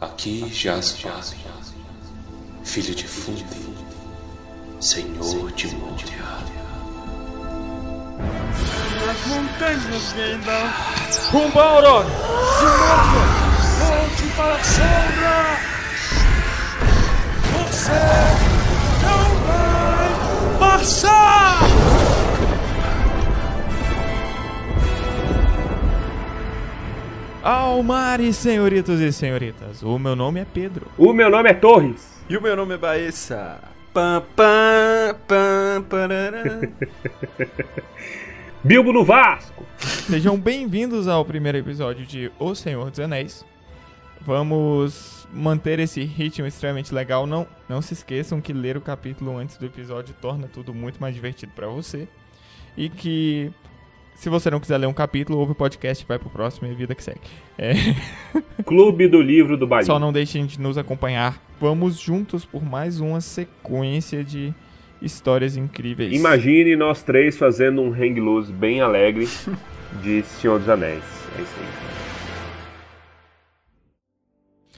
Aqui jaz Vale, filho de Fundi, senhor de Moria. Nas montanhas Gandalf, rumo à aurora, de Moria, volte para a sombra. Você não vai passar! Almares, senhoritos e senhoritas, o meu nome é Pedro. O meu nome é Torres. E o meu nome é Baessa. Pam, pam, pam. Bilbo no Vasco. Sejam bem-vindos ao primeiro episódio de O Senhor dos Anéis. Vamos manter esse ritmo extremamente legal. Não, não se esqueçam que ler o capítulo antes do episódio torna tudo muito mais divertido para você. E que se você não quiser ler um capítulo, ouve o podcast vai pro próximo e vida que segue. É, Clube do Livro do Bahia. só não deixem de nos acompanhar. Vamos juntos por mais uma sequência de histórias incríveis. Imagine nós três fazendo um hang loose bem alegre de Senhor dos Anéis. É isso aí.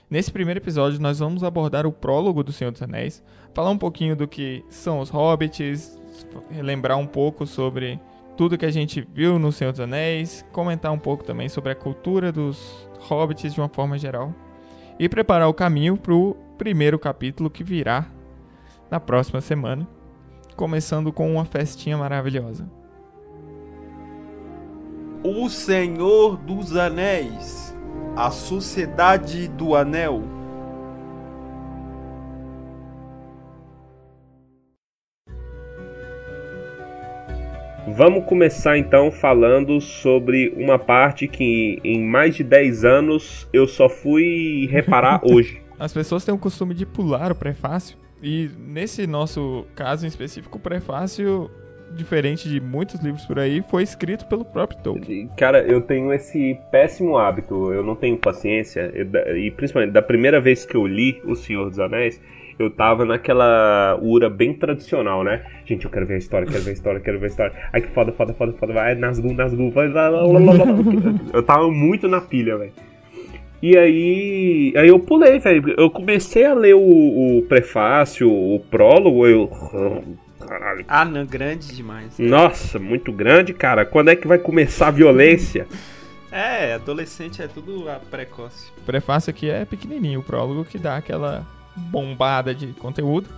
Nesse primeiro episódio, nós vamos abordar o prólogo do Senhor dos Anéis, falar um pouquinho do que são os hobbits, relembrar um pouco sobre tudo que a gente viu no Senhor dos Anéis, comentar um pouco também sobre a cultura dos hobbits de uma forma geral e preparar o caminho para o primeiro capítulo que virá na próxima semana, começando com uma festinha maravilhosa. O Senhor dos Anéis. A Sociedade do Anel. Vamos começar então falando sobre uma parte que em mais de 10 anos eu só fui reparar hoje. As pessoas têm o costume de pular o prefácio. E nesse nosso caso em específico, o prefácio, diferente de muitos livros por aí, foi escrito pelo próprio Tolkien. Cara, eu tenho esse péssimo hábito, eu não tenho paciência, e principalmente da primeira vez que eu li O Senhor dos Anéis, eu tava naquela ura bem tradicional, né? Gente, eu quero ver a história, quero ver a história, quero ver a história. Ai, que foda, foda, foda, foda, vai, Nazgûl, Nazgûl, vai, vai, vai, vai. Eu tava muito na pilha, velho. E aí, aí eu pulei, velho. Eu comecei a ler o, o prefácio, o prólogo, eu... Caralho, Ah, não, grande demais. nossa, muito grande, cara. Quando é que vai começar a violência? É, adolescente é tudo precoce. O prefácio aqui é pequenininho, o prólogo que dá aquela bombada de conteúdo.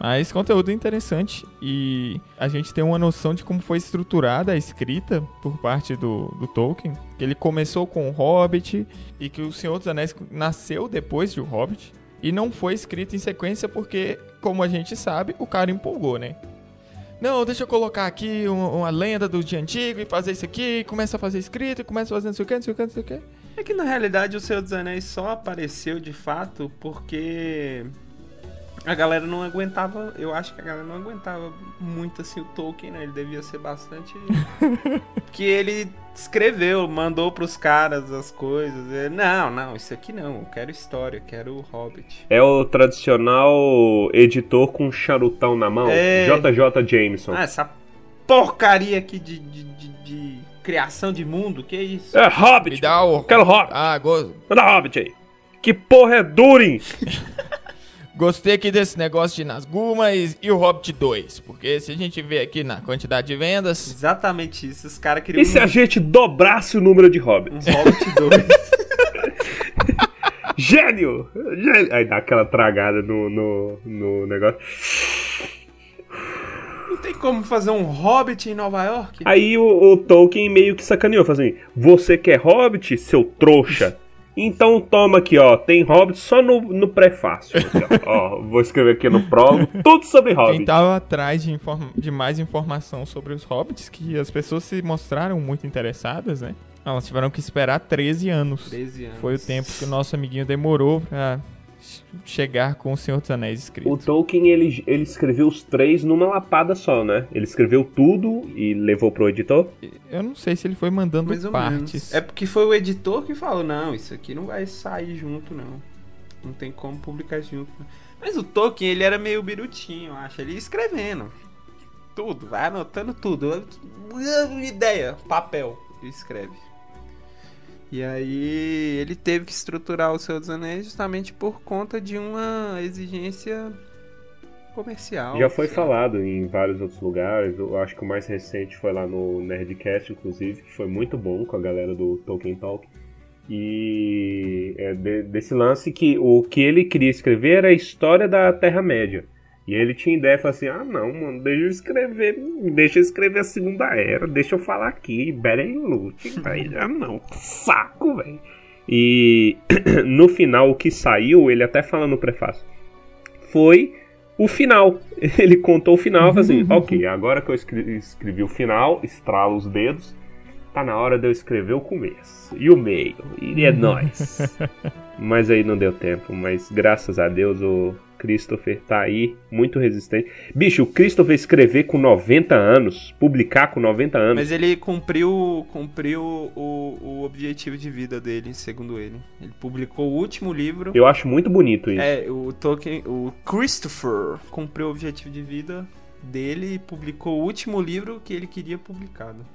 Mas conteúdo interessante e a gente tem uma noção de como foi estruturada a escrita por parte do, do Tolkien. Que ele começou com o Hobbit e que o Senhor dos Anéis nasceu depois de O Hobbit. E não foi escrito em sequência porque, como a gente sabe, o cara empolgou, né? Não, deixa eu colocar aqui uma, uma lenda do dia antigo e fazer isso aqui, começa a fazer escrito, e começa a fazer não sei o que, não sei o que, não sei o que. É que na realidade o Senhor dos Anéis só apareceu de fato porque a galera não aguentava. Eu acho que a galera não aguentava muito assim o Tolkien, né? Ele devia ser bastante. que ele escreveu, mandou pros caras as coisas. Ele, não, não, isso aqui não. Eu quero história, eu quero o Hobbit. É o tradicional editor com charutão na mão, É. JJ Jameson. Ah, essa porcaria aqui de- de criação de mundo, que isso? É Hobbit! Me dá o. Quero Hobbit! Ah, go- Manda Hobbit aí! Que porra é Durin? gostei aqui desse negócio de Nazgûl, mas e o Hobbit 2? Porque se a gente vê aqui na quantidade de vendas, Exatamente isso. Os caras queriam E se a gente dobrasse o número de um Hobbits? Hobbit 2. Gênio! Gênio! Aí dá aquela tragada no, no, no negócio. Tem como fazer um Hobbit em Nova York? Aí o, o Tolkien meio que sacaneou, falou assim: Você quer Hobbit, seu trouxa? Então toma aqui, ó. Tem Hobbit só no, no prefácio. Aqui, ó. Vou escrever aqui no prólogo tudo sobre quem Hobbit. tava atrás de, de mais informação sobre os Hobbits, que as pessoas se mostraram muito interessadas, né? Elas tiveram que esperar 13 anos. 13 anos. Foi o tempo que o nosso amiguinho demorou pra chegar com o Senhor dos Anéis escrito. O Tolkien ele, ele escreveu os três numa lapada só, né? Ele escreveu tudo e levou pro editor. Eu não sei se ele foi mandando Mais ou partes. menos. É porque foi o editor que falou: não, isso aqui não vai sair junto, não. Não tem como publicar junto. não." Mas o Tolkien, ele era meio birutinho, eu acho. Ele ia escrevendo. Tudo, vai anotando tudo. Ideia, papel, ele escreve. E aí ele teve que estruturar o Senhor dos Anéis justamente por conta de uma exigência comercial. Já foi sabe? falado em vários outros lugares. Eu acho que o mais recente foi lá no Nerdcast, inclusive, que foi muito bom com a galera do Tolkien Talk. E é de- desse lance que o que ele queria escrever era a história da Terra-média. E ele tinha ideia, falou assim: ah, não, mano, deixa eu escrever, deixa eu escrever a Segunda Era, deixa eu falar aqui, Beren Lute, velho. Ah, não, saco, velho. E no final, o que saiu, ele até fala no prefácio, foi o final. Ele contou o final, falou assim: ok, agora que eu escrevi, escrevi o final, estrala os dedos, tá na hora de eu escrever o começo e o meio, e é nóis. Mas aí não deu tempo, mas graças a Deus o Christopher tá aí, muito resistente. Bicho, o Christopher escrever com 90 anos, publicar com 90 anos. Mas ele cumpriu, cumpriu o, o objetivo de vida dele, segundo ele. Ele publicou o último livro. Eu acho muito bonito isso. É, o Tolkien, o Christopher cumpriu o objetivo de vida dele e publicou o último livro que ele queria publicado.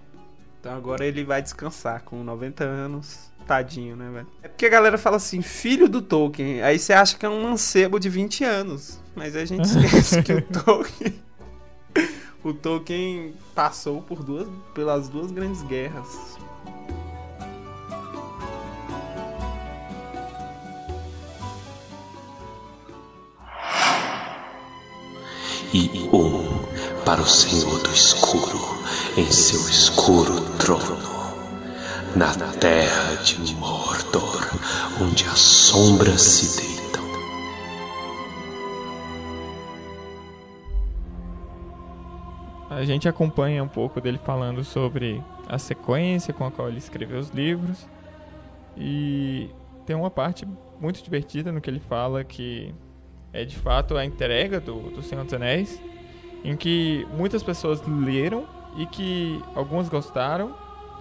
Então agora ele vai descansar com 90 anos. Tadinho, né, velho? É porque a galera fala assim, filho do Tolkien. Aí você acha que é um mancebo de 20 anos. Mas a gente esquece que o Tolkien. O Tolkien passou por duas, pelas duas grandes guerras. e um para o Senhor do Escuro em seu escuro trono, na terra de Mordor, onde as sombras se deitam. A gente acompanha um pouco dele falando sobre a sequência com a qual ele escreveu os livros. E tem uma parte muito divertida no que ele fala que é de fato a entrega do, do Senhor dos Anéis, em que muitas pessoas leram e que algumas gostaram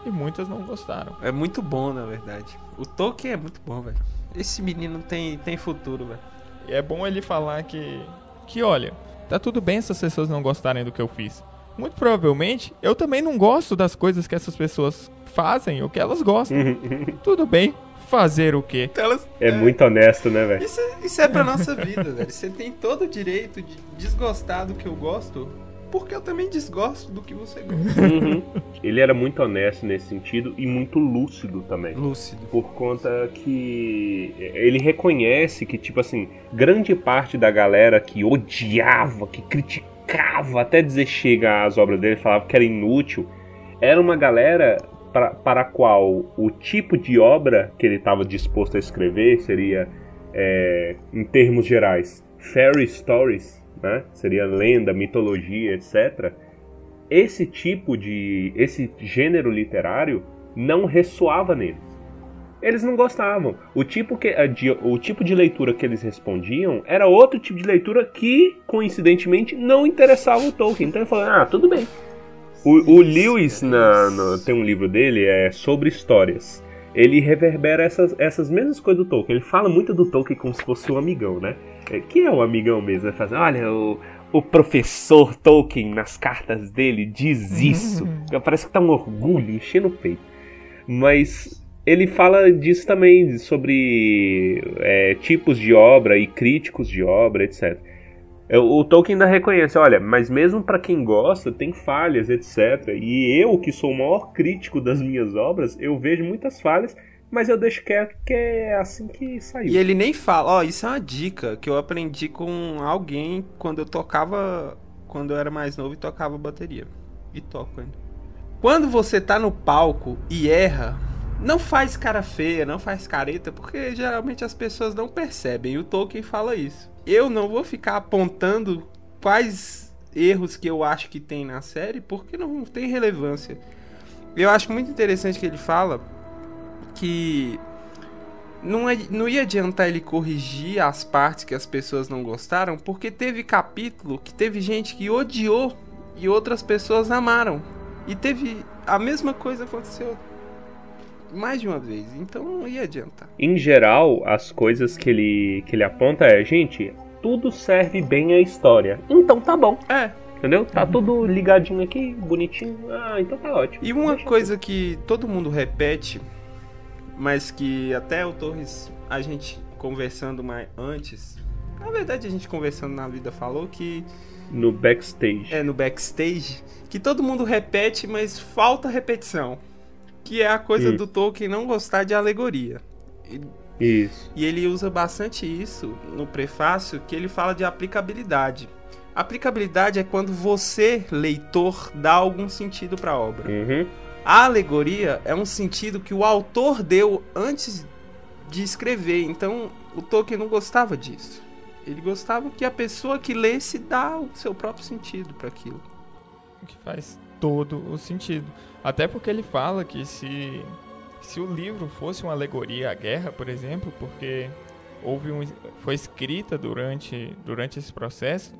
e muitas não gostaram. É muito bom, na verdade. O Tolkien é muito bom, velho. Esse menino tem, tem futuro, velho. E é bom ele falar que, que olha, tá tudo bem essas pessoas não gostarem do que eu fiz. Muito provavelmente eu também não gosto das coisas que essas pessoas fazem ou que elas gostam. tudo bem, fazer o quê? Elas, É muito honesto, né, velho? Isso, é- isso é pra nossa vida, velho. Você tem todo o direito de desgostar do que eu gosto, porque eu também desgosto do que você gosta. Uhum. Ele era muito honesto nesse sentido e muito lúcido também. Lúcido. Por conta que ele reconhece que, tipo assim, grande parte da galera que odiava, que criticava, até dizer chega às obras dele, falava que era inútil, era uma galera pra, para a qual o tipo de obra que ele estava disposto a escrever seria, é, em termos gerais, fairy stories, né? seria lenda, mitologia, etc. Esse tipo de. esse gênero literário não ressoava neles. Eles não gostavam. O tipo, que, o tipo de leitura que eles respondiam era outro tipo de leitura que, coincidentemente, não interessava o Tolkien. Então ele falou: ah, tudo bem. O, o Lewis na- no- tem um livro dele é sobre histórias. Ele reverbera essas, essas mesmas coisas do Tolkien. Ele fala muito do Tolkien como se fosse um amigão, né? É, Que é um amigão mesmo. Fala assim, olha, o, o professor Tolkien nas cartas dele diz isso. Parece que tá um orgulho enchendo o peito. Mas ele fala disso também, sobre é, tipos de obra e críticos de obra, etc. É, O Tolkien ainda reconhece, olha, mas mesmo para quem gosta, tem falhas, etc. E eu, que sou o maior crítico das minhas obras, eu vejo muitas falhas, mas eu deixo quieto que é assim que saiu. E ele nem fala, ó, isso é uma dica que eu aprendi com alguém quando eu tocava, quando eu era mais novo e tocava bateria. E toco ainda. Quando você tá no palco e erra, não faz cara feia, não faz careta, porque geralmente as pessoas não percebem. E o Tolkien fala isso. Eu não vou ficar apontando quais erros que eu acho que tem na série, porque não tem relevância. Eu acho muito interessante que ele fala que não, é- não ia adiantar ele corrigir as partes que as pessoas não gostaram, porque teve capítulo que teve gente que odiou e outras pessoas amaram. E teve a mesma coisa aconteceu mais de uma vez, então não ia adiantar. Em geral, as coisas que ele, que ele aponta é, gente, tudo serve bem à história. Então tá bom, É, entendeu? Tá tudo ligadinho aqui, bonitinho. Ah, então tá ótimo. e uma Deixa coisa que todo mundo repete, mas que até o Torres, a gente conversando mais antes, na verdade a gente conversando na vida falou que No backstage. é no backstage que todo mundo repete, mas falta repetição. Que é a coisa Isso. do Tolkien não gostar de alegoria. E, Isso. e ele usa bastante isso no prefácio, que ele fala de aplicabilidade. Aplicabilidade é quando você, leitor, dá algum sentido para a obra. Uhum. A alegoria é um sentido que o autor deu antes de escrever. Então, o Tolkien não gostava disso. Ele gostava que a pessoa que lesse dá o seu próprio sentido para aquilo. O que faz todo o sentido. Até porque ele fala que se, se o livro fosse uma alegoria à guerra, por exemplo, porque houve um, foi escrita durante, durante esse processo,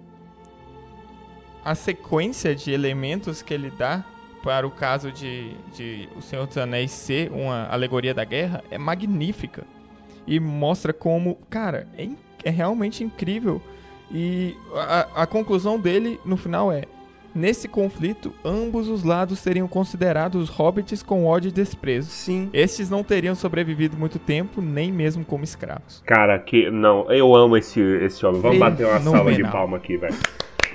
a sequência de elementos que ele dá para o caso de, de O Senhor dos Anéis ser uma alegoria da guerra é magnífica. E mostra como, cara, é, é realmente incrível. E a, a conclusão dele no final é: Nesse conflito, ambos os lados seriam considerados hobbits com ódio e desprezo. Sim. Estes não teriam sobrevivido muito tempo, nem mesmo como escravos. Cara, que. Não, eu amo esse, esse homem. Vamos bater uma salva de palma aqui, velho.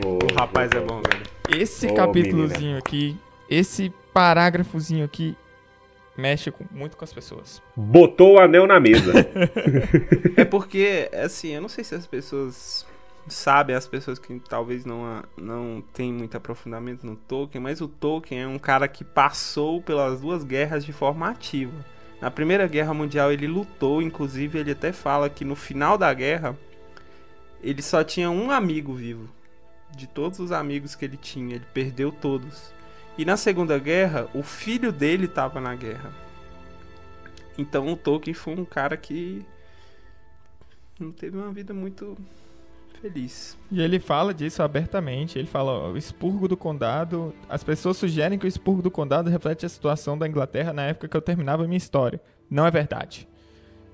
O rapaz pô, é bom, velho. Esse capítulozinho aqui, esse parágrafozinho aqui, mexe com- muito com as pessoas. Botou o anel na mesa. É porque, assim, eu não sei se as pessoas sabem, as pessoas que talvez não, não têm muito aprofundamento no Tolkien, mas o Tolkien é um cara que passou pelas duas guerras de forma ativa. Na Primeira Guerra Mundial ele lutou, inclusive ele até fala que no final da guerra ele só tinha um amigo vivo. De todos os amigos que ele tinha, ele perdeu todos. E na Segunda Guerra, o filho dele estava na guerra. Então o Tolkien foi um cara que não teve uma vida muito feliz. E ele fala disso abertamente. Ele fala: ó, o expurgo do condado. As pessoas sugerem que o expurgo do condado reflete a situação da Inglaterra na época que eu terminava a minha história. Não é verdade.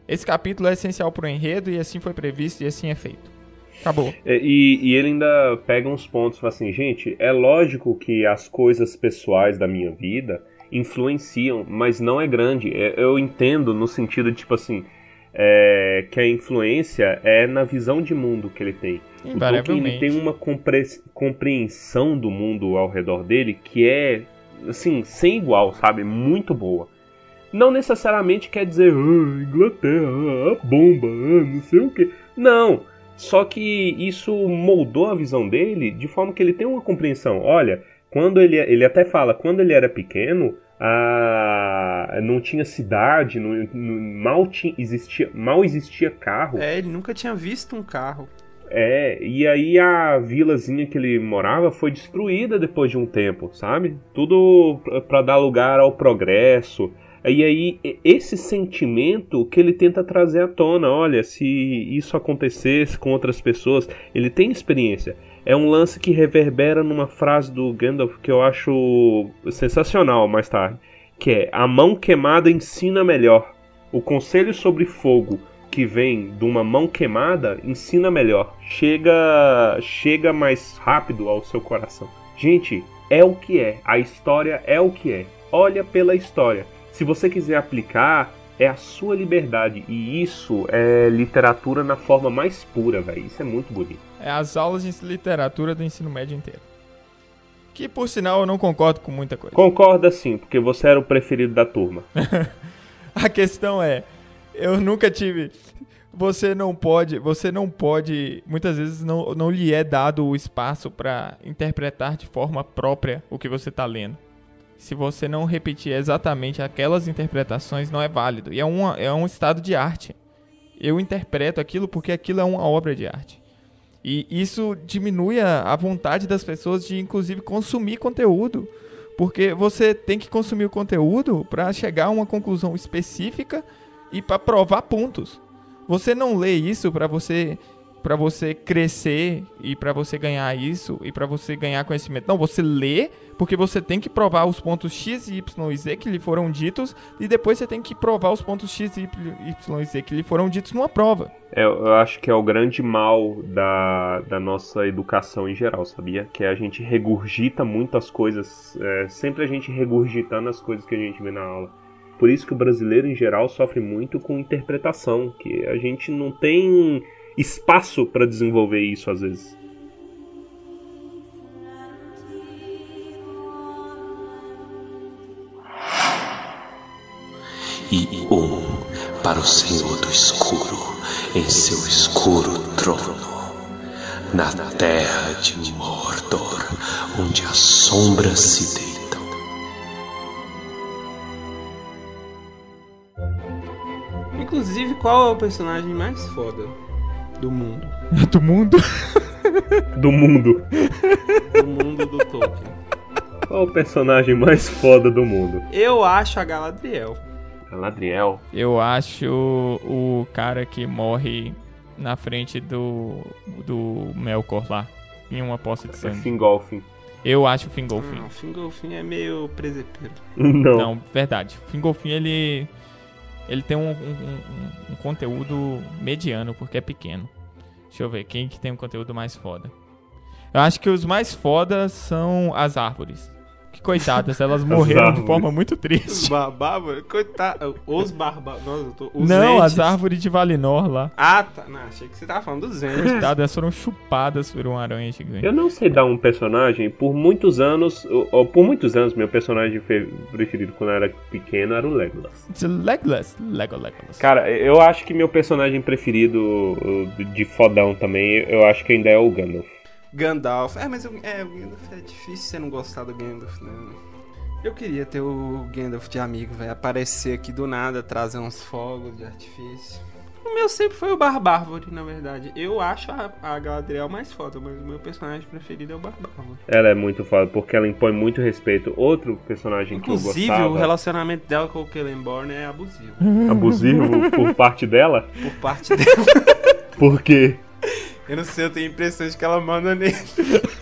Esse capítulo é essencial para o enredo e assim foi previsto e assim é feito. Acabou. É, E, e ele ainda pega uns pontos e fala assim, gente, é lógico que as coisas pessoais da minha vida influenciam, mas não é grande. É, Eu entendo no sentido de, tipo assim, é, que a influência é na visão de mundo que ele tem. O Tolkien ele tem uma compre- compreensão do mundo ao redor dele que é, assim, sem igual, sabe? Muito boa. Não necessariamente quer dizer, ah, Inglaterra, a bomba, ah, não sei o que. Não. Só que isso moldou a visão dele de forma que ele tem uma compreensão. Olha, quando ele, ele até fala, quando ele era pequeno, a, não tinha cidade, não, não- mal, tinha, existia, mal existia carro. É, ele nunca tinha visto um carro. É, e aí a vilazinha que ele morava foi destruída depois de um tempo, sabe? Tudo pra dar lugar ao progresso. E aí, esse sentimento que ele tenta trazer à tona, olha, se isso acontecesse com outras pessoas, ele tem experiência. É um lance que reverbera numa frase do Gandalf que eu acho sensacional mais tarde, que é: "A mão queimada ensina melhor. O conselho sobre fogo que vem de uma mão queimada ensina melhor. Chega, chega mais rápido ao seu coração. Gente, é o que é. A história é o que é. Olha pela história. Se você quiser aplicar, é a sua liberdade. E isso é literatura na forma mais pura, velho. Isso é muito bonito. É as aulas de literatura do ensino médio inteiro. Que por sinal eu não concordo com muita coisa. Concorda sim, porque você era o preferido da turma. A questão é, eu nunca tive. Você não pode, você não pode, muitas vezes não, não lhe é dado o espaço para interpretar de forma própria o que você está lendo. Se você não repetir exatamente aquelas interpretações, não é válido. E é, uma, é um estado de arte. Eu interpreto aquilo porque aquilo é uma obra de arte. E isso diminui a, vontade das pessoas de, inclusive, consumir conteúdo. Porque você tem que consumir o conteúdo para chegar a uma conclusão específica e para provar pontos. Você não lê isso para você para você crescer e para você ganhar isso e para você ganhar conhecimento. Não, você lê porque você tem que provar os pontos x, y e z que lhe foram ditos e depois você tem que provar os pontos x, y e z que lhe foram ditos numa prova. É, eu acho que é o grande mal da, da nossa educação em geral, sabia? Que a gente regurgita muitas coisas, é, sempre a gente regurgitando as coisas que a gente vê na aula. por isso que o brasileiro em geral sofre muito com interpretação, que a gente não tem espaço para desenvolver isso às vezes. e um para o Senhor do escuro em seu escuro trono, na terra de Mordor, onde as sombras se deitam. Inclusive, qual é o personagem mais foda do mundo? Do mundo? Do mundo. Do mundo do Tolkien. Qual o personagem mais foda do mundo? Eu acho a Galadriel. Galadriel. Eu acho o cara que morre na frente do, do Melkor lá, em uma poça de É sangue. Fingolfin. Eu acho o Fingolfin. Não, Fingolfin é meio presepeiro. Não. Não, verdade. Fingolfin, ele... Ele tem um, um- um- um conteúdo mediano, porque é pequeno. Deixa eu ver, quem que tem um conteúdo mais foda? Eu acho que os mais fodas são as árvores. Que coitadas, elas morreram de forma muito Os triste. barbárvores, coitado. Os barbárvores. Nossa, eu tô. Os Não, entes. as árvores de Valinor lá. Ah, tá. Não, achei que você tava falando dos entes. Coitadas, foram chupadas por uma aranha gigante. Eu não sei dar um personagem, por muitos anos, ou- ou por muitos anos, meu personagem fe- preferido quando eu era pequeno era o Legolas. Legolas. Lego, Legolas. Cara, eu acho que meu personagem preferido de fodão também, eu acho que ainda é o Gandalf. Gandalf. É, mas eu, é, o Gandalf é difícil você não gostar do Gandalf, né? Eu queria ter o Gandalf de amigo, velho. Aparecer aqui do nada, trazer uns fogos de artifício. O meu sempre foi o Barbárvore, na verdade. Eu acho a, a Galadriel mais foda, mas o meu personagem preferido é o Barbárvore. Ela é muito foda, porque ela impõe muito respeito. Outro personagem que eu Inclusive, gostava, o relacionamento dela com o Celeborn é abusivo. abusivo por parte dela, Por parte dela. porque Eu não sei, eu tenho a impressão de que ela manda nele.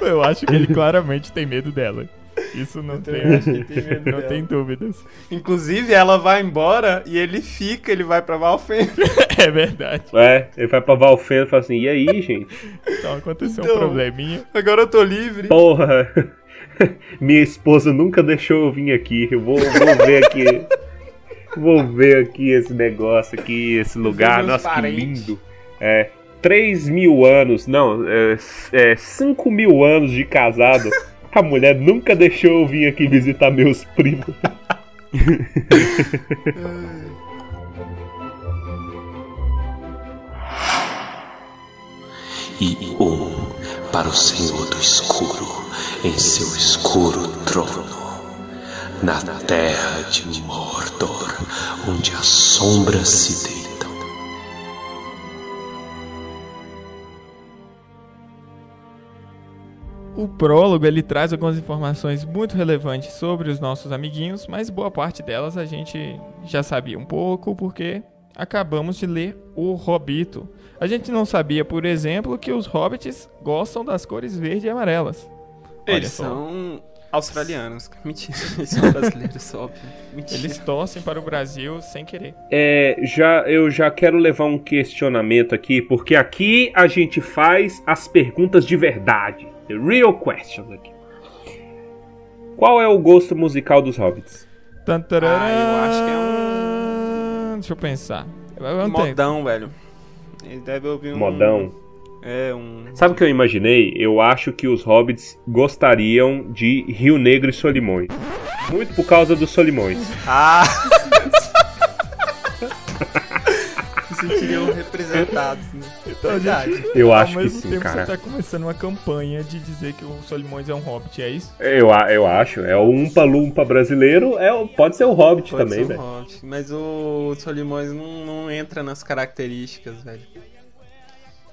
Eu acho que ele claramente tem medo dela. Isso não tem, acho que ele tem medo não tem dúvidas. Inclusive, ela vai embora e ele fica, ele vai pra Valfenda. É verdade. é, ele vai pra Valfenda e fala assim, e aí, gente? Então aconteceu Então- um probleminha. Agora eu tô livre. Porra, minha esposa nunca deixou eu vir aqui, eu vou, vou ver aqui... Vou ver aqui esse negócio aqui, esse lugar, nossa, que parentes. lindo. É, 3 mil anos, não, é, é 5 mil anos de casado. A mulher nunca deixou eu vir aqui visitar meus primos. e um para o Senhor do escuro em seu escuro trono, na terra de Mordor, onde as sombras se deitam. O prólogo ele traz algumas informações muito relevantes sobre os nossos amiguinhos, mas boa parte delas a gente já sabia um pouco porque acabamos de ler o Hobbito. A gente não sabia, por exemplo, que os hobbits gostam das cores verde e amarelas. Eles são australianos. Mentira, eles são brasileiros, óbvio. Mentira. Eles torcem para o Brasil sem querer. É, já, eu já quero levar um questionamento aqui, porque aqui a gente faz as perguntas de verdade. The real questions aqui. Qual é o gosto musical dos hobbits? Ah, eu acho que é Deixa eu pensar. Tenho. Modão, velho. Ele deve ouvir um... Modão. É, um... Sabe o que eu imaginei? Eu acho que os hobbits gostariam de Rio Negro e Solimões. Muito por causa dos Solimões. Ah! representados, né? Então, Verdade. gente, Eu ao acho que mesmo sim, tempo cara. você tá começando uma campanha de dizer que o Solimões é um hobbit, é isso? Eu, a- eu acho. É o Umpa Lumpa brasileiro. É, pode ser o Hobbit Pode também, ser um velho. hobbit, Mas o Solimões não, não entra nas características, velho.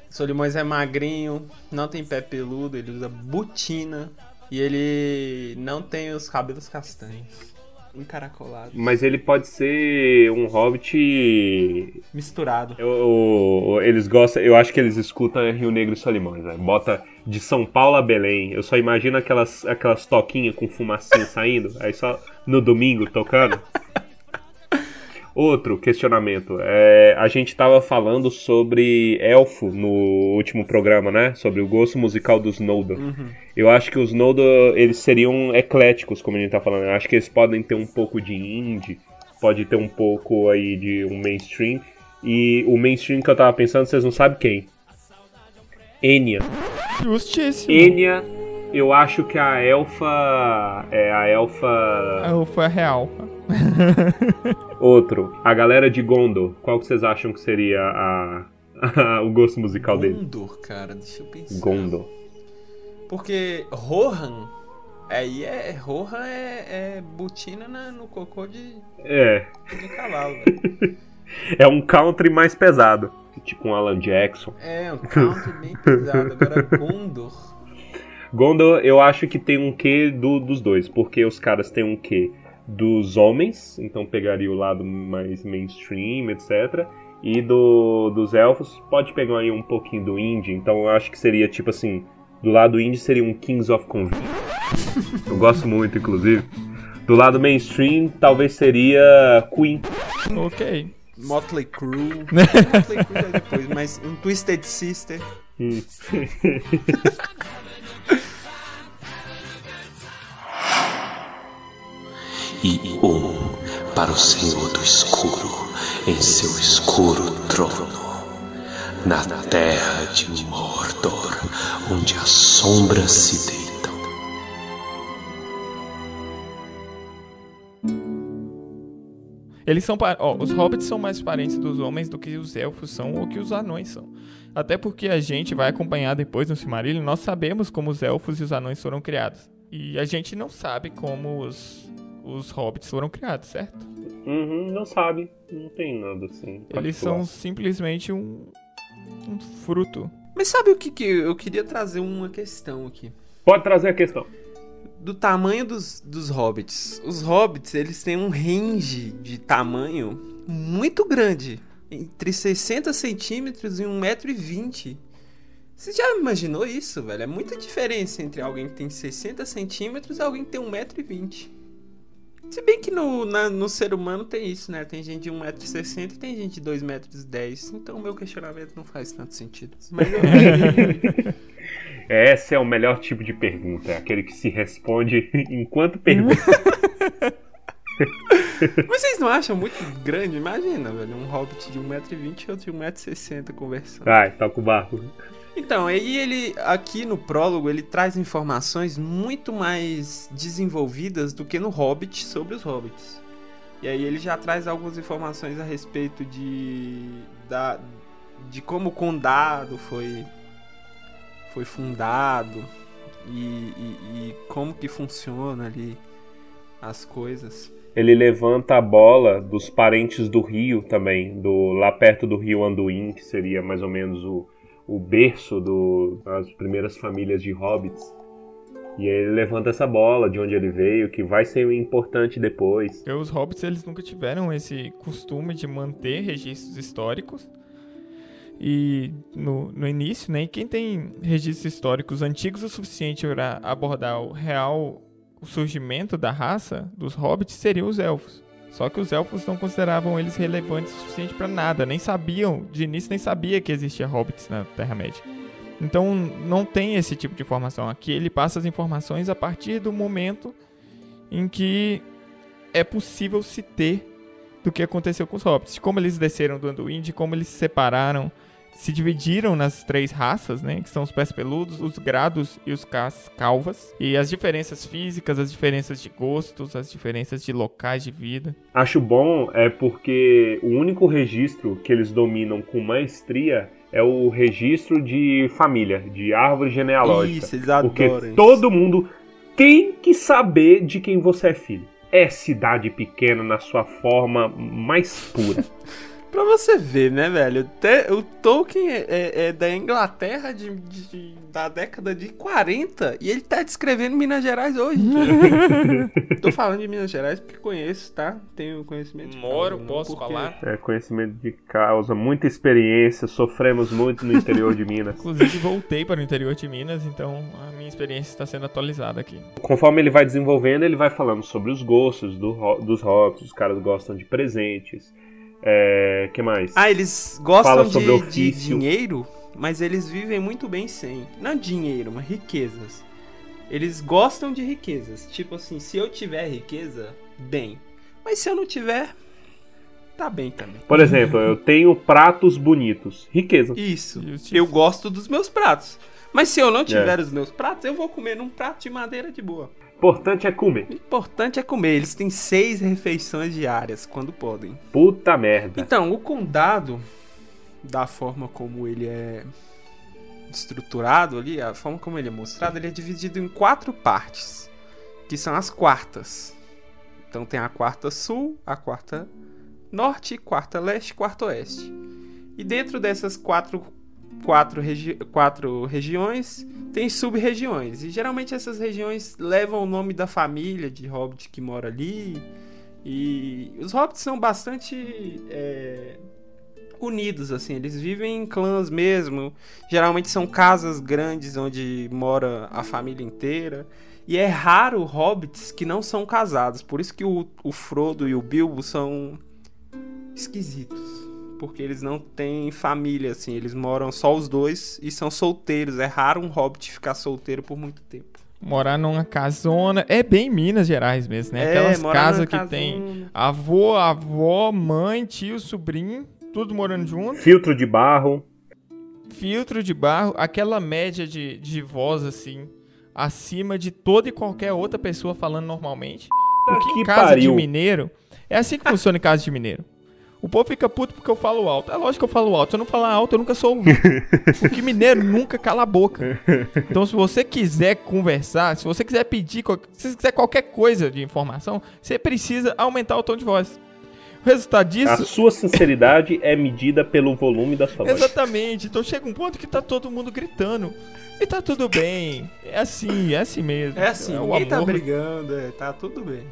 O Solimões é magrinho, não tem pé peludo, ele usa botina e ele não tem os cabelos castanhos. Encaracolados. Mas ele pode ser um Hobbit Misturado. Eu, eu- eles gostam, eu acho que eles escutam Rio Negro e Solimões, né? Bota de São Paulo a Belém. Eu só imagino aquelas, aquelas toquinhas com fumacinha saindo, aí só no domingo tocando. Outro questionamento. É, a gente tava falando sobre elfo no último programa, né? Sobre o gosto musical dos Noldor. Eu acho que os Noldor, eles seriam ecléticos, como a gente tá falando. Eu acho que eles podem ter um pouco de indie, pode ter um pouco aí de um mainstream. E o mainstream que eu tava pensando, vocês não sabem quem? Enya. Justíssimo. Enya, eu acho que a elfa. É a elfa. Ah, Foi a real. Outro. A galera de Gondor. Qual que vocês acham que seria a, o gosto musical dele? Gondor, cara, deixa eu pensar. Gondor. Porque Rohan, aí é. Rohan é, é botina na- no cocô de, É. de cavalo, velho. É um country mais pesado. Tipo um Alan Jackson. É, um country bem pesado. Agora Gondor. Gondor, eu acho que tem um quê do, dos dois. Porque os caras têm um quê dos homens. Então pegaria o lado mais mainstream, etc. E do, dos elfos, pode pegar aí um pouquinho do indie. Então eu acho que seria tipo assim. Do lado indie seria um Kings of Convenience. Eu gosto muito, inclusive. Do lado mainstream, talvez seria Queen. Ok. Motley Crue. Motley Crue é depois, mas um Twisted Sister. Hum. e um para o Senhor do Escuro em seu escuro trono. Na terra de Mordor, onde as sombras se deitam. Eles são. os hobbits são mais parentes dos homens do que os elfos são ou que os anões são. Até porque a gente vai acompanhar depois no Silmarillion, nós sabemos como os elfos e os anões foram criados. E a gente não sabe como os, os hobbits foram criados, certo? Uhum, não sabe. Não tem nada assim. Eles são simplesmente um, um fruto. Mas sabe o que, que eu queria trazer uma questão aqui? Pode trazer a questão. Do tamanho dos, dos hobbits. Os hobbits, eles têm um range de tamanho muito grande. Entre 60 centímetros e 1,20m. Você já imaginou isso, velho? É muita diferença entre alguém que tem 60 centímetros e alguém que tem 1,20m. Se bem que no, na- no ser humano tem isso, né? Tem gente de 1,60m e tem gente de 2,10m. Então o meu questionamento não faz tanto sentido. Mas eu Esse é o melhor tipo de pergunta. É aquele que se responde enquanto pergunta. Mas vocês não acham muito grande? Imagina, velho, um hobbit de 1,20m e outro de 1,60m conversando. Vai, toca o barco. Então, aí ele, aqui no prólogo, ele traz informações muito mais desenvolvidas do que no Hobbit sobre os Hobbits. E aí ele já traz algumas informações a respeito de, da, de como o condado foi, foi fundado e, e- e como que funciona ali as coisas. Ele levanta a bola dos parentes do rio também, do lá perto do rio Anduin, que seria mais ou menos o, o berço das primeiras famílias de hobbits. E ele levanta essa bola de onde ele veio, que vai ser importante depois. Os hobbits eles nunca tiveram esse costume de manter registros históricos. E no, no início, né, quem tem registros históricos antigos o suficiente para abordar o real o surgimento da raça dos hobbits seriam os elfos. Só que os elfos não consideravam eles relevantes o suficiente para nada, nem sabiam, de início nem sabia que existia hobbits na Terra-média. Então não tem esse tipo de informação. Aqui ele passa as informações a partir do momento em que é possível se ter do que aconteceu com os hobbits. Como eles desceram do Anduin, de como eles se separaram, se dividiram nas três raças, né? Que são os pés peludos, os grados e os cas calvas. E as diferenças físicas, as diferenças de gostos, as diferenças de locais de vida. Acho bom é porque o único registro que eles dominam com maestria é o registro de família, de árvore genealógica. Isso, eles Porque adoram isso. todo mundo tem que saber de quem você é filho. É cidade pequena na sua forma mais pura. Pra você ver, né, velho? Te- o Tolkien é, é- é da Inglaterra de, de- da década de 40 e ele tá descrevendo Minas Gerais hoje. Tô falando de Minas Gerais porque conheço, tá? Tenho conhecimento. de Moro, causa, posso porque- falar? É conhecimento de causa, muita experiência, sofremos muito no interior de Minas. Inclusive voltei para o interior de Minas, então a minha experiência está sendo atualizada aqui. Conforme ele vai desenvolvendo, ele vai falando sobre os gostos do, dos hobbits, os caras gostam de presentes. É, que mais? Ah, eles gostam Fala de, sobre de dinheiro, mas eles vivem muito bem sem. Não dinheiro, mas riquezas. Eles gostam de riquezas. Tipo assim, se eu tiver riqueza, bem. Mas se eu não tiver, tá bem também. Por exemplo, eu tenho pratos bonitos. Riqueza. Isso. Justiça. Eu gosto dos meus pratos. Mas se eu não tiver É. os meus pratos, eu vou comer num prato de madeira de boa. Importante é comer. Importante é comer. Eles têm seis refeições diárias, quando podem. Puta merda. Então, o condado, da forma como ele é estruturado ali, a forma como ele é mostrado, ele é dividido em quatro partes, que são as quartas. Então tem a quarta sul, a quarta norte, quarta leste, quarta oeste. E dentro dessas quatro, quatro, regi quatro regiões, tem sub-regiões. E geralmente essas regiões levam o nome da família de hobbit que mora ali. E os hobbits são bastante é, unidos, assim. Eles vivem em clãs mesmo. Geralmente são casas grandes onde mora a família inteira. E é raro hobbits que não são casados. Por isso que o, o Frodo e o Bilbo são esquisitos. Porque eles não têm família, assim. Eles moram só os dois e são solteiros. É raro um hobbit ficar solteiro por muito tempo. Morar numa casona. É bem Minas Gerais mesmo, né? É, Aquelas morar casas que casona. tem avô, avó, mãe, tio, sobrinho, tudo morando junto. Filtro de barro. Filtro de barro, aquela média de, de voz, assim, acima de toda e qualquer outra pessoa falando normalmente. Porque que em casa pariu. de mineiro, é assim que funciona em casa de mineiro. O povo fica puto porque eu falo alto. É lógico que eu falo alto. Se eu não falar alto, eu nunca sou ouvido. Porque mineiro nunca cala a boca. Então, se você quiser conversar, se você quiser pedir, se você quiser qualquer coisa de informação, você precisa aumentar o tom de voz. O resultado A disso sua sinceridade é medida pelo volume da sua voz. Exatamente. Então chega um ponto que tá todo mundo gritando. E tá tudo bem. É assim, é assim mesmo. É assim, o ninguém tá amor. brigando, é, tá tudo bem.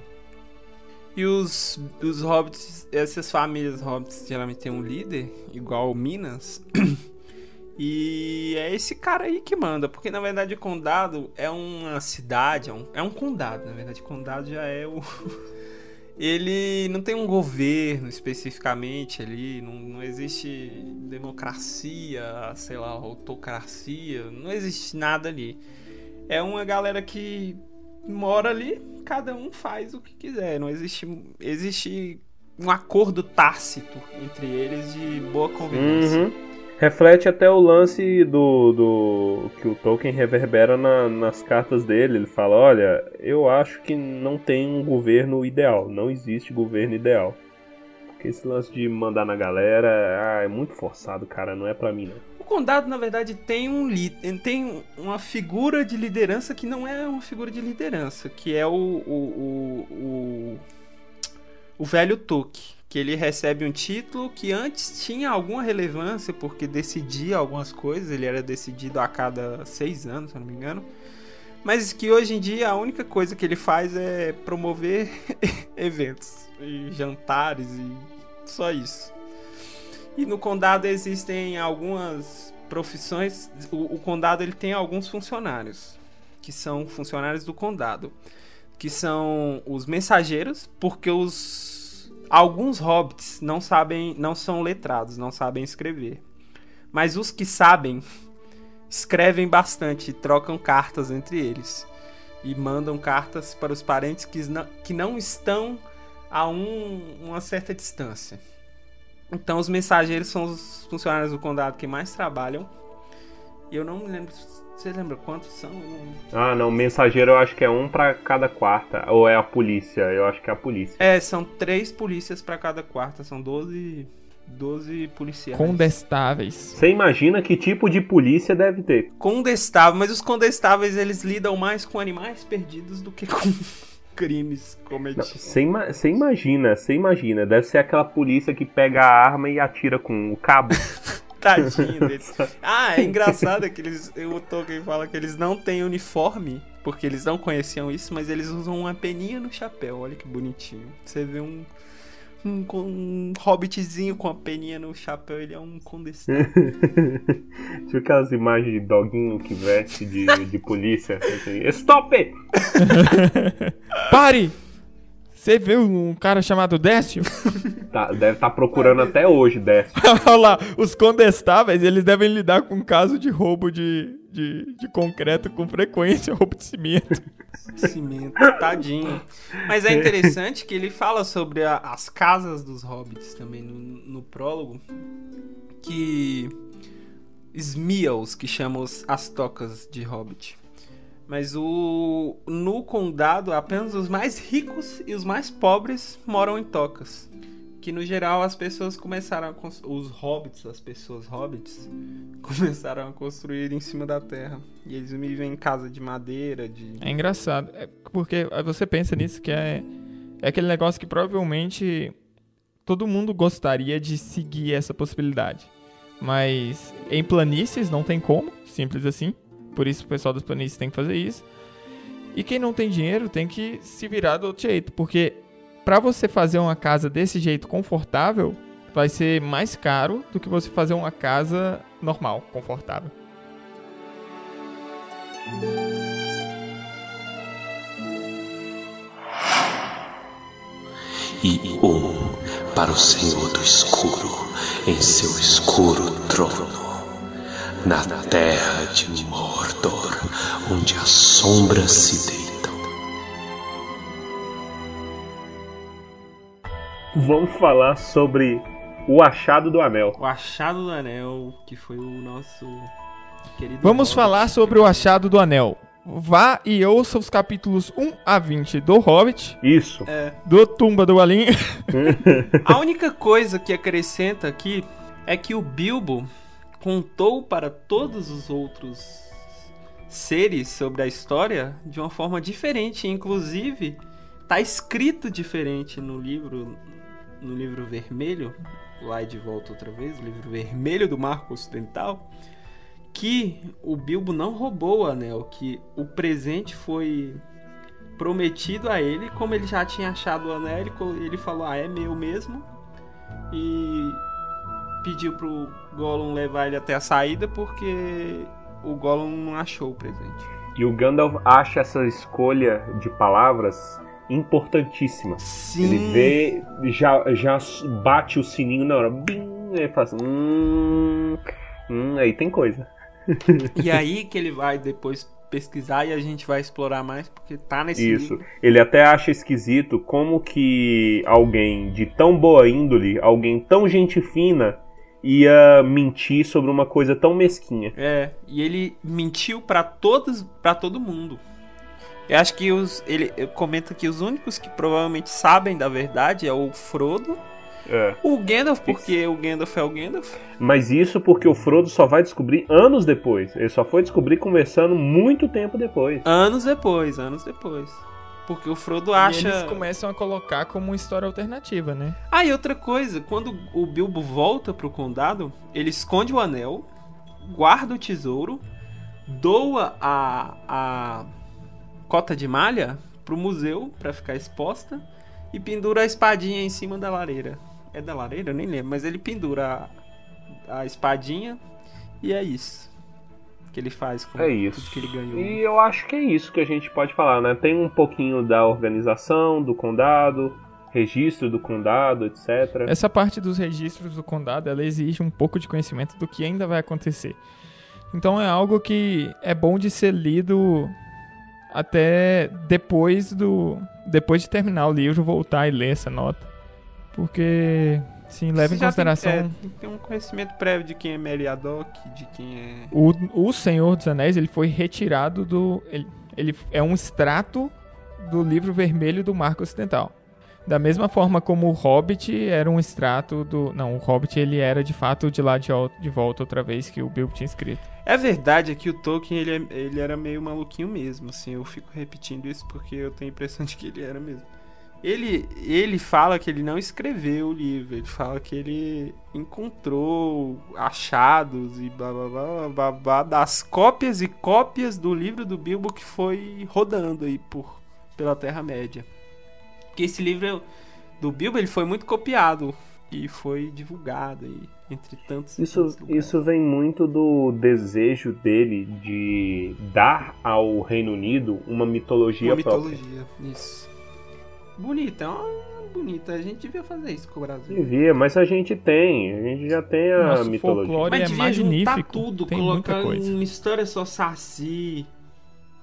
E os, os hobbits, essas famílias hobbits geralmente tem um líder, igual Minas. E é esse cara aí que manda, porque na verdade o condado é uma cidade, é um, é um condado, na verdade, condado já é o. Ele não tem um governo especificamente ali, não, não existe democracia, sei lá, autocracia, não existe nada ali. É uma galera que mora ali, cada um faz o que quiser, não existe, existe um acordo tácito entre eles de boa convivência. Uhum. Reflete até o lance do, do que o Tolkien reverbera na- nas cartas dele. Ele fala: Olha, eu acho que não tem um governo ideal, não existe governo ideal. Porque esse lance de mandar na galera ah, é muito forçado, cara, não é pra mim não. Condado, na verdade, tem um tem uma figura de liderança que não é uma figura de liderança, que é o o, o, o, o velho Toque, que ele recebe um título que antes tinha alguma relevância porque decidia algumas coisas, ele era decidido a cada seis anos, se não me engano. Mas que hoje em dia a única coisa que ele faz é promover eventos e jantares e só isso. E no condado existem algumas profissões. O, o condado ele tem alguns funcionários que são funcionários do condado, que são os mensageiros, porque os alguns hobbits não sabem, não são letrados, não sabem escrever. Mas os que sabem escrevem bastante, trocam cartas entre eles e mandam cartas para os parentes que não, que não estão a um- uma certa distância. Então os mensageiros são os funcionários do condado que mais trabalham. E eu não me lembro. Você lembra quantos são? Não- Ah, não, mensageiro eu acho que é um pra cada quarta. Ou é a polícia? Eu acho que é a polícia. É, são três polícias para cada quarta. São 12, 12 policiais. Condestáveis. Você imagina que tipo de polícia deve ter? Condestáveis, mas os condestáveis eles lidam mais com animais perdidos do que com crimes cometidos. Você ima- você imagina, você imagina. Deve ser aquela polícia que pega a arma e atira com o cabo. Tadinho deles. Ah, é engraçado que eles, o Tolkien fala que eles não têm uniforme, porque eles não conheciam isso, mas eles usam uma peninha no chapéu. Olha que bonitinho. Você vê um, um, com- um hobbitzinho com a peninha no chapéu, ele é um condestável. Tipo aquelas imagens de doguinho que veste de, de polícia. Assim, Stop! it! Pare! Você viu um cara chamado Décio? Tá, deve estar procurando até hoje, Décio. Olha lá, os condestáveis, eles devem lidar com um caso de roubo de, de, de concreto com frequência, roubo de cimento. Cimento, tadinho. Mas é interessante que ele fala sobre a- as casas dos hobbits também no, no prólogo. Que. Smeals, que chamam as tocas de hobbit. Mas o no condado, apenas os mais ricos e os mais pobres moram em tocas. Que no geral as pessoas começaram a cons- os hobbits, as pessoas hobbits, começaram a construir em cima da terra. E eles vivem em casa de madeira, de É engraçado, é porque você pensa nisso que é, é aquele negócio que provavelmente todo mundo gostaria de seguir essa possibilidade. Mas em planícies não tem como, simples assim. Por isso o pessoal das planícies tem que fazer isso. E quem não tem dinheiro tem que se virar do outro jeito, porque pra você fazer uma casa desse jeito confortável, vai ser mais caro do que você fazer uma casa normal, confortável. e um para o Senhor do escuro em seu escuro trono. Na terra de Mordor, onde as sombras se deitam. Vamos falar sobre o achado do anel. O Achado do Anel, que foi o nosso querido. Vamos Hobbit. falar sobre o achado do anel. Vá e ouça os capítulos 1 a 20 do Hobbit, Isso. É. do Tumba do Galinha. A única coisa que acrescenta aqui é que o Bilbo contou para todos os outros seres sobre a história de uma forma diferente. Inclusive, tá escrito diferente no livro, no livro vermelho, lá e de volta outra vez, o livro vermelho do Marco Ocidental, que o Bilbo não roubou o anel, que o presente foi prometido a ele, como ele já tinha achado o anel, ele, falou, ah, é meu mesmo, e pediu pro Gollum levar ele até a saída, porque o Gollum não achou o presente. E o Gandalf acha essa escolha de palavras importantíssima. Sim. Ele vê, já, já bate o sininho na hora. Bim, ele fala assim, hum, hum, aí tem coisa. E aí que ele vai depois pesquisar e a gente vai explorar mais, porque tá nesse Isso. livro. Ele até acha esquisito como que alguém de tão boa índole, alguém tão gente fina, ia mentir sobre uma coisa tão mesquinha. É, e ele mentiu pra todos, para todo mundo. Eu acho que os ele comenta que os únicos que provavelmente sabem da verdade é o Frodo, É. o Gandalf, porque o Gandalf é o Gandalf. Mas isso porque o Frodo só vai descobrir anos depois. Ele só foi descobrir conversando muito tempo depois. Anos depois, anos depois. Porque o Frodo E acha. eles começam a colocar como uma história alternativa, né? Ah, e outra coisa, quando o Bilbo volta pro condado, ele esconde o anel, guarda o tesouro, doa a, a cota de malha pro museu pra ficar exposta e pendura a espadinha em cima da lareira. É da lareira? Eu nem lembro, mas ele pendura a, a espadinha e é isso que ele faz com É tudo isso. que ele ganhou. E eu acho que é isso que a gente pode falar, né? Tem um pouquinho da organização do condado, registro do condado, etc. Essa parte dos registros do condado, ela exige um pouco de conhecimento do que ainda vai acontecer. Então é algo que é bom de ser lido até depois do depois de terminar o livro, voltar e ler essa nota. Porque sim, leva em consideração Tem, é, tem que ter um conhecimento prévio de quem é Meriadoc, de quem é. o, o Senhor dos Anéis, ele foi retirado do ele, ele é um extrato do livro vermelho do Marco Ocidental. Da mesma forma como o Hobbit era um extrato do. Não, o Hobbit ele era de fato de lá de, de volta outra vez que o Bilbo tinha escrito. É verdade é que o Tolkien ele, é- ele era meio maluquinho mesmo, assim, eu fico repetindo isso porque eu tenho a impressão de que ele era mesmo. Ele, ele fala que ele não escreveu o livro, ele fala que ele encontrou achados e blá blá blá blá, blá, blá das cópias e cópias do livro do Bilbo que foi rodando aí por, pela Terra-média. Porque esse livro do Bilbo ele foi muito copiado e foi divulgado aí, entre tantos Isso, tantos isso vem muito do desejo dele de dar ao Reino Unido uma mitologia, Uma própria. mitologia, isso. Bonita, é uma bonita. A gente devia fazer isso com o Brasil. Devia, mas a gente tem. A gente já tem a Nosso mitologia. folclore Mas é devia juntar magnífico. tudo, tem muita colocar coisa. uma história só saci,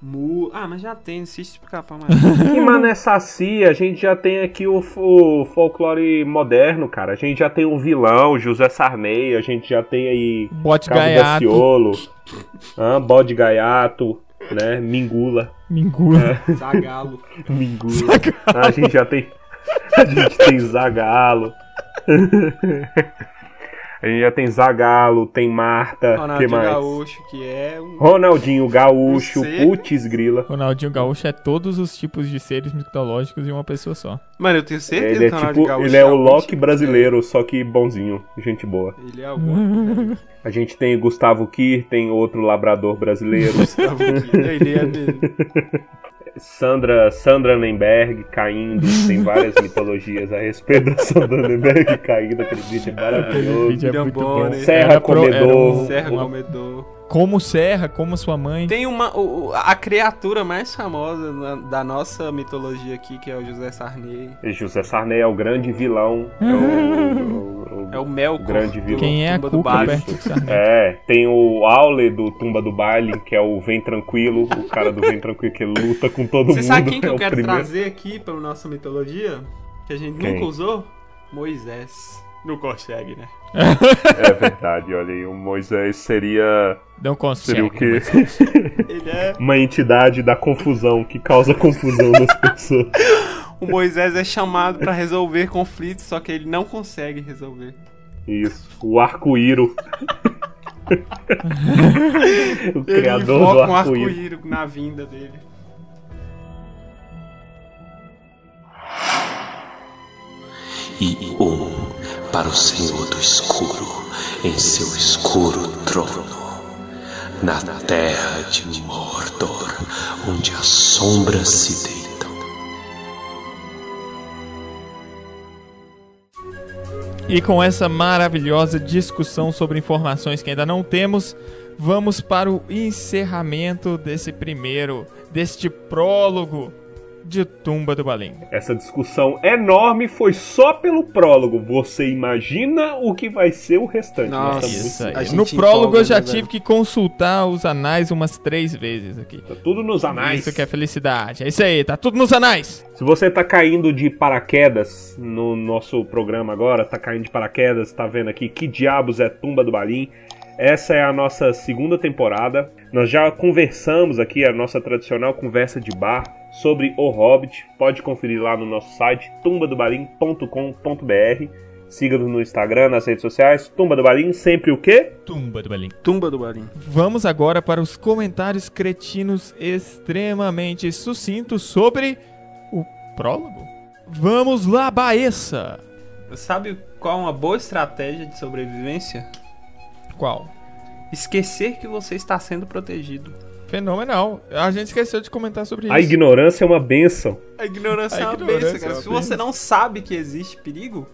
mu... Ah, mas já tem, não se explicar pra mais. E Mané Saci, a gente já tem aqui o, o folclore moderno, cara. A gente já tem um vilão, José Sarney, a gente já tem aí Bote Cabo gaiato, Daciolo, ah, Bode Gaiato, né? Mingula. mingula. Zagalo. Mingula. Ah, a gente já tem. A gente tem Zagalo. A gente já tem Zagalo, tem Marta, que Ronaldinho mais? Gaúcho, que é um... Ronaldinho Gaúcho, Você? putz grila. Ronaldinho Gaúcho é todos os tipos de seres mitológicos em uma pessoa só. Mano, eu tenho certeza Ele é que o Ronaldinho tipo, Gaúcho ele é o um Loki tipo- brasileiro, só que bonzinho, gente boa. Ele é algum. A gente tem Gustavo Kir, tem outro labrador brasileiro. Ele é mesmo. Sandra, Sandra Nemberg caindo, tem várias mitologias a respeito da Sandra Nemberg caindo, aquele vídeo é maravilhoso. vídeo é muito Bonner. bom. Serra Era pro- Comedor. um- Serra Comedor. Como Serra, como sua mãe. Tem uma. o- a criatura mais famosa na- da nossa mitologia aqui, que é o José Sarney. E José Sarney é o grande vilão. É o, o- o- É o Melkor. Grande do vilão. Quem é a Tumba do Cuca Baile. do Sarney? É, tem o Aule do Tumba do Baile, que é o Vem Tranquilo, o cara do Vem Tranquilo que luta com todo Você mundo. sabe quem que é eu quero primeiro. trazer aqui pra nossa mitologia? Que a gente Quem? nunca usou? Moisés. Não consegue, né? É verdade, olha aí, o Moisés seria, Não seria consegue. o quê? Ele é. Uma entidade da confusão, que causa confusão nas pessoas. O Moisés é chamado pra resolver conflitos, só que ele não consegue resolver. Isso, o arco-íro. o Ele criador do invoca um arco-íro. arco-íris na vinda dele. e um para o Senhor do escuro em seu escuro trono. Na terra de Mordor, onde as sombras se deitam. E com essa maravilhosa discussão sobre informações que ainda não temos, vamos para o encerramento desse primeiro, deste prólogo de Tumba do Balim. Essa discussão enorme foi só pelo prólogo. Você imagina o que vai ser o restante. Nossa, Isso aí. No prólogo empolga, eu já né, tive velho? que consultar os anais umas três vezes aqui. Tá tudo nos anais. Isso que é felicidade. É isso aí, tá tudo nos anais. Se você tá caindo de paraquedas no nosso programa agora, tá caindo de paraquedas, tá vendo aqui que diabos é Tumba do Balim? Essa é a nossa segunda temporada. Nós já conversamos aqui, a nossa tradicional conversa de bar sobre O Hobbit. Pode conferir lá no nosso site tumbadobalim.com.br. Siga-nos no Instagram, nas redes sociais. Tumba do Balim, sempre o quê? Tumba do Balim. Tumba do Balim. Vamos agora para os comentários cretinos extremamente sucintos sobre o prólogo. Vamos lá, Baessa! Sabe qual é uma boa estratégia de sobrevivência? Qual? Esquecer que você está sendo protegido. Fenomenal. A gente esqueceu de comentar sobre isso. A ignorância é uma benção. A ignorância A é uma ignorância benção, é cara. uma Se você não sabe que existe perigo,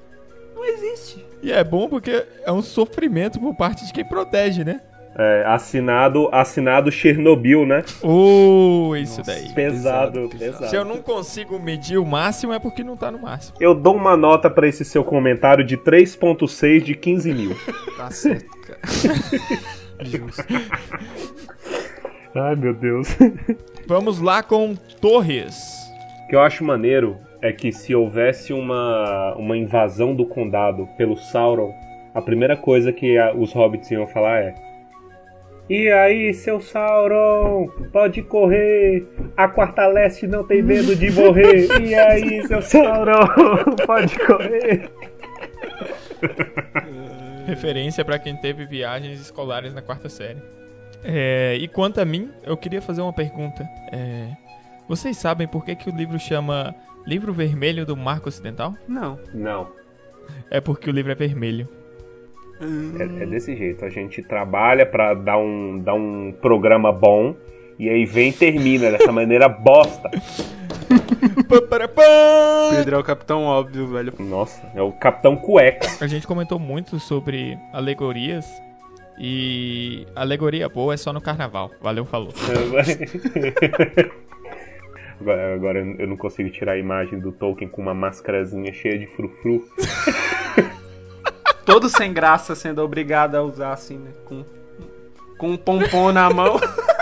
não existe. E é bom porque é um sofrimento por parte de quem protege, né? É, assinado, assinado Chernobyl, né? Oh, isso daí. Pesado, pesado. pesado. Se eu não consigo medir o máximo, é porque não tá no máximo. Eu dou uma nota pra esse seu comentário de 3.6 de 15 mil. Tá certo. Justo. Ai, meu Deus. Vamos lá com Torres. O que eu acho maneiro é que se houvesse uma, uma invasão do condado pelo Sauron, a primeira coisa que a- os hobbits iam falar é: E aí, seu Sauron, pode correr. A quarta leste não tem medo de morrer. E aí, seu Sauron, pode correr. Referência pra quem teve viagens escolares na quarta série. É, e quanto a mim, eu queria fazer uma pergunta. É, vocês sabem por que, que o livro chama Livro Vermelho do Marco Ocidental? Não. Não, É porque o livro é vermelho. é, é desse jeito. A gente trabalha pra dar um, dar um programa bom. E aí vem e termina dessa maneira bosta. Pedro é o capitão óbvio, velho. Nossa, é o Capitão Cueca. A gente comentou muito sobre alegorias. E alegoria boa é só no carnaval. Valeu, falou. Agora, agora eu não consigo tirar a imagem do Tolkien com uma máscarazinha cheia de frufru. Todo sem graça sendo obrigado a usar assim, né? Com, com um pompom na mão.